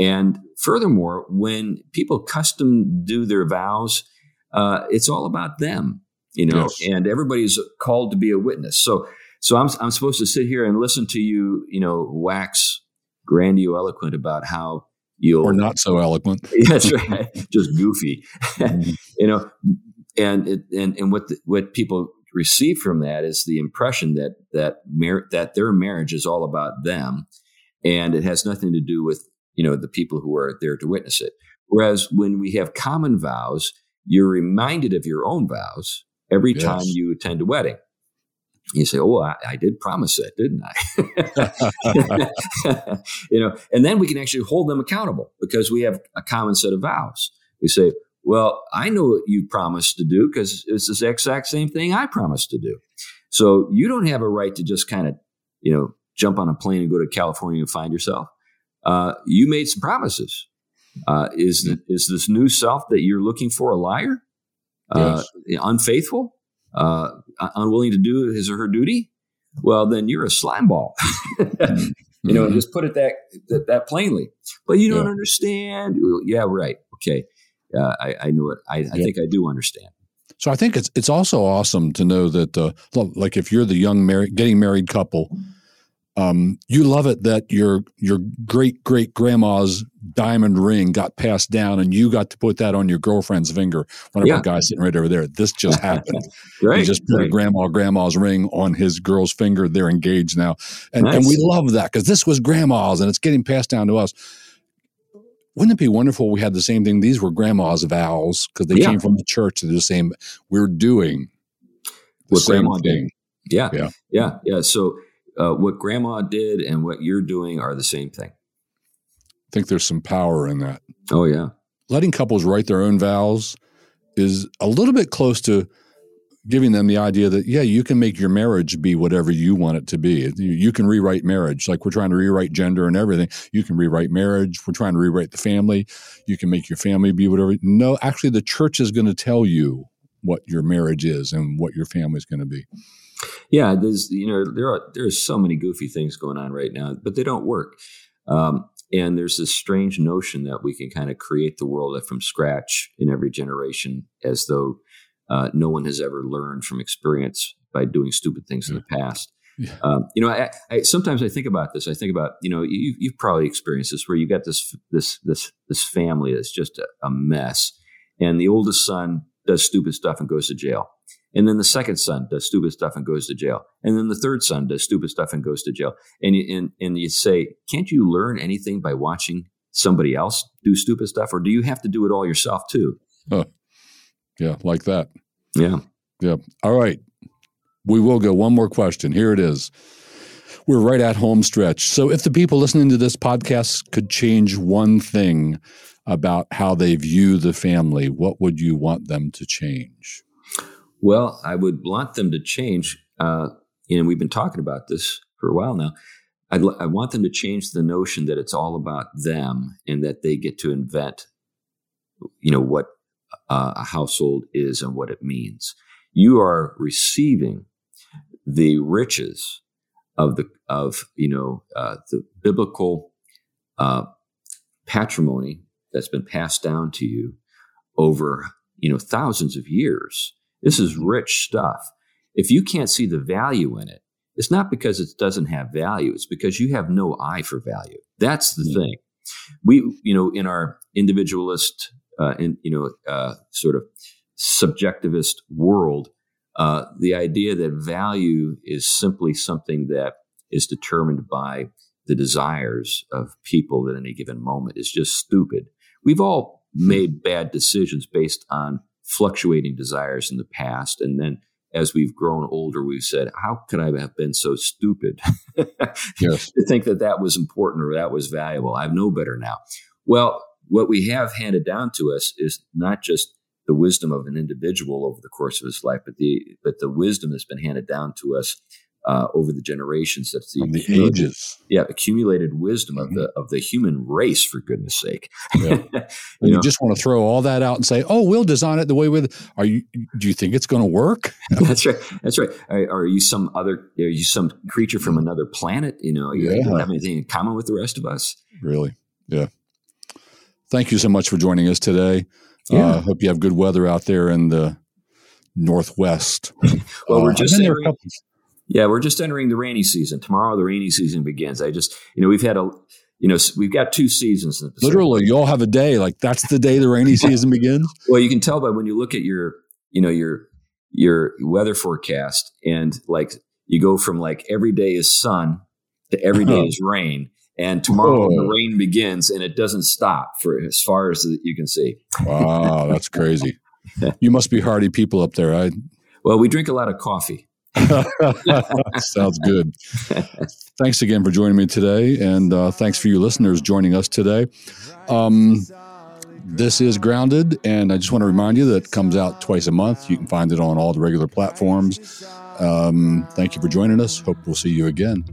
And furthermore, when people custom do their vows, uh, it's all about them you know, yes. and everybody's called to be a witness. So, so I'm, I'm supposed to sit here and listen to you, you know, wax grandiloquent about how you'll. Or not so eloquent. that's right. Just goofy. Mm-hmm. you know, and, it, and, and what, the, what people receive from that is the impression that, that, mar- that their marriage is all about them and it has nothing to do with, you know, the people who are there to witness it. Whereas when we have common vows, you're reminded of your own vows every yes. time you attend a wedding. You say, "Oh, I, I did promise it, didn't I?" you know, and then we can actually hold them accountable because we have a common set of vows. We say, "Well, I know what you promised to do because it's the exact same thing I promised to do." So you don't have a right to just kind of, you know, jump on a plane and go to California and find yourself. Uh, you made some promises. Uh, is the, is this new self that you're looking for a liar? Uh, unfaithful, uh, unwilling to do his or her duty, well, then you're a slime ball. mm-hmm. You know, just put it that, that, that plainly. But you don't yeah. understand. Yeah, right. Okay, uh, I, I know it. I, I yeah. think I do understand. So I think it's it's also awesome to know that, uh, like, if you're the young married, getting married couple, um, you love it that your your great great grandma's diamond ring got passed down and you got to put that on your girlfriend's finger. One of Yeah. our guys sitting right over there. This just happened. Right. He just put a right. grandma grandma's ring on his girl's finger. They're engaged now. And, and we love that because this was grandma's and it's getting passed down to us. Wouldn't it be wonderful we had the same thing? These were grandma's vows because they Yeah. came from the church. They're the same. We're doing the What same grandma did. thing. Yeah. Yeah. Yeah. Yeah. So uh, what grandma did and what you're doing are the same thing. I think there's some power in that. Oh, yeah. letting couples write their own vows is a little bit close to giving them the idea that yeah you can make your marriage be whatever you want it to be. You, can rewrite marriage. Like we're trying to rewrite gender and everything. You can rewrite marriage. We're trying to rewrite the family. You can make your family be whatever. No actually the church is going to tell you what your marriage is and what your family is going to be. Yeah, there's you know there are there's so many goofy things going on right now, but they don't work. Um, and there's this strange notion that we can kind of create the world from scratch in every generation, as though uh, no one has ever learned from experience by doing stupid things in the past. Yeah. Um, you know, I, I sometimes I think about this. I think about you know you, you've probably experienced this where you've got this this this this family that's just a, a mess, and the oldest son does stupid stuff and goes to jail. And then the second son does stupid stuff and goes to jail. And then the third son does stupid stuff and goes to jail. And you, and, and you say, can't you learn anything by watching somebody else do stupid stuff? Or do you have to do it all yourself too? yeah like that Yeah. Yeah. All right. We will go one more question. Here it is. We're right at home stretch. So, if the people listening to this podcast could change one thing about how they view the family, what would you want them to change? Well, I would want them to change. Uh, and we've been talking about this for a while now. I'd, want them to change the notion that it's all about them and that they get to invent, you know, what uh, a household is and what it means. You are receiving the riches of the of you know uh, the biblical uh, patrimony that's been passed down to you over you know thousands of years. This is rich stuff. If you can't see the value in it, it's not because it doesn't have value. It's because you have no eye for value. That's the Hmm. thing. We, you know, in our individualist, uh, in you know, uh, sort of subjectivist world, uh, the idea that value is simply something that is determined by the desires of people at any given moment is just stupid. We've all made bad decisions based on fluctuating desires in the past. And then as we've grown older, we've said, how could I have been so stupid Yes. to think that that was important or that was valuable? I know better now. Well, what we have handed down to us is not just the wisdom of an individual over the course of his life, but the but the wisdom that's been handed down to us uh, over the generations. That's the, the ages. yeah, accumulated wisdom of the of the human race, for goodness sake. Yeah. you you just want to throw all that out and say, "Oh, we'll design it the way we." Are you? Do you think it's going to work? that's right. That's right. Are, are you some other? Are you some creature from another planet? You know, you Yeah. don't have anything in common with the rest of us. Really? Yeah. Thank you so much for joining us today. Yeah. Uh, hope you have good weather out there in the northwest. Well, Uh, we're just been there a entering, couple- yeah, we're just entering the rainy season. Tomorrow, the rainy season begins. I just, you know, we've had a, you know, we've got two seasons. In the literally, you all have a day like that's the day the rainy season begins. Well, you can tell by when you look at your, you know, your your weather forecast, and like you go from like every day is sun to every day uh-huh. is rain, and tomorrow the oh. rain begins and it doesn't stop for as far as you can see. Wow, that's crazy. You must be hardy people up there. I Well, we drink a lot of coffee. sounds good. Thanks again for joining me today, and uh, thanks for you listeners joining us today. Um, this is Grounded, and I just want to remind you that it comes out twice a month. You can find it on all the regular platforms. Um, thank you for joining us. Hope we'll see you again.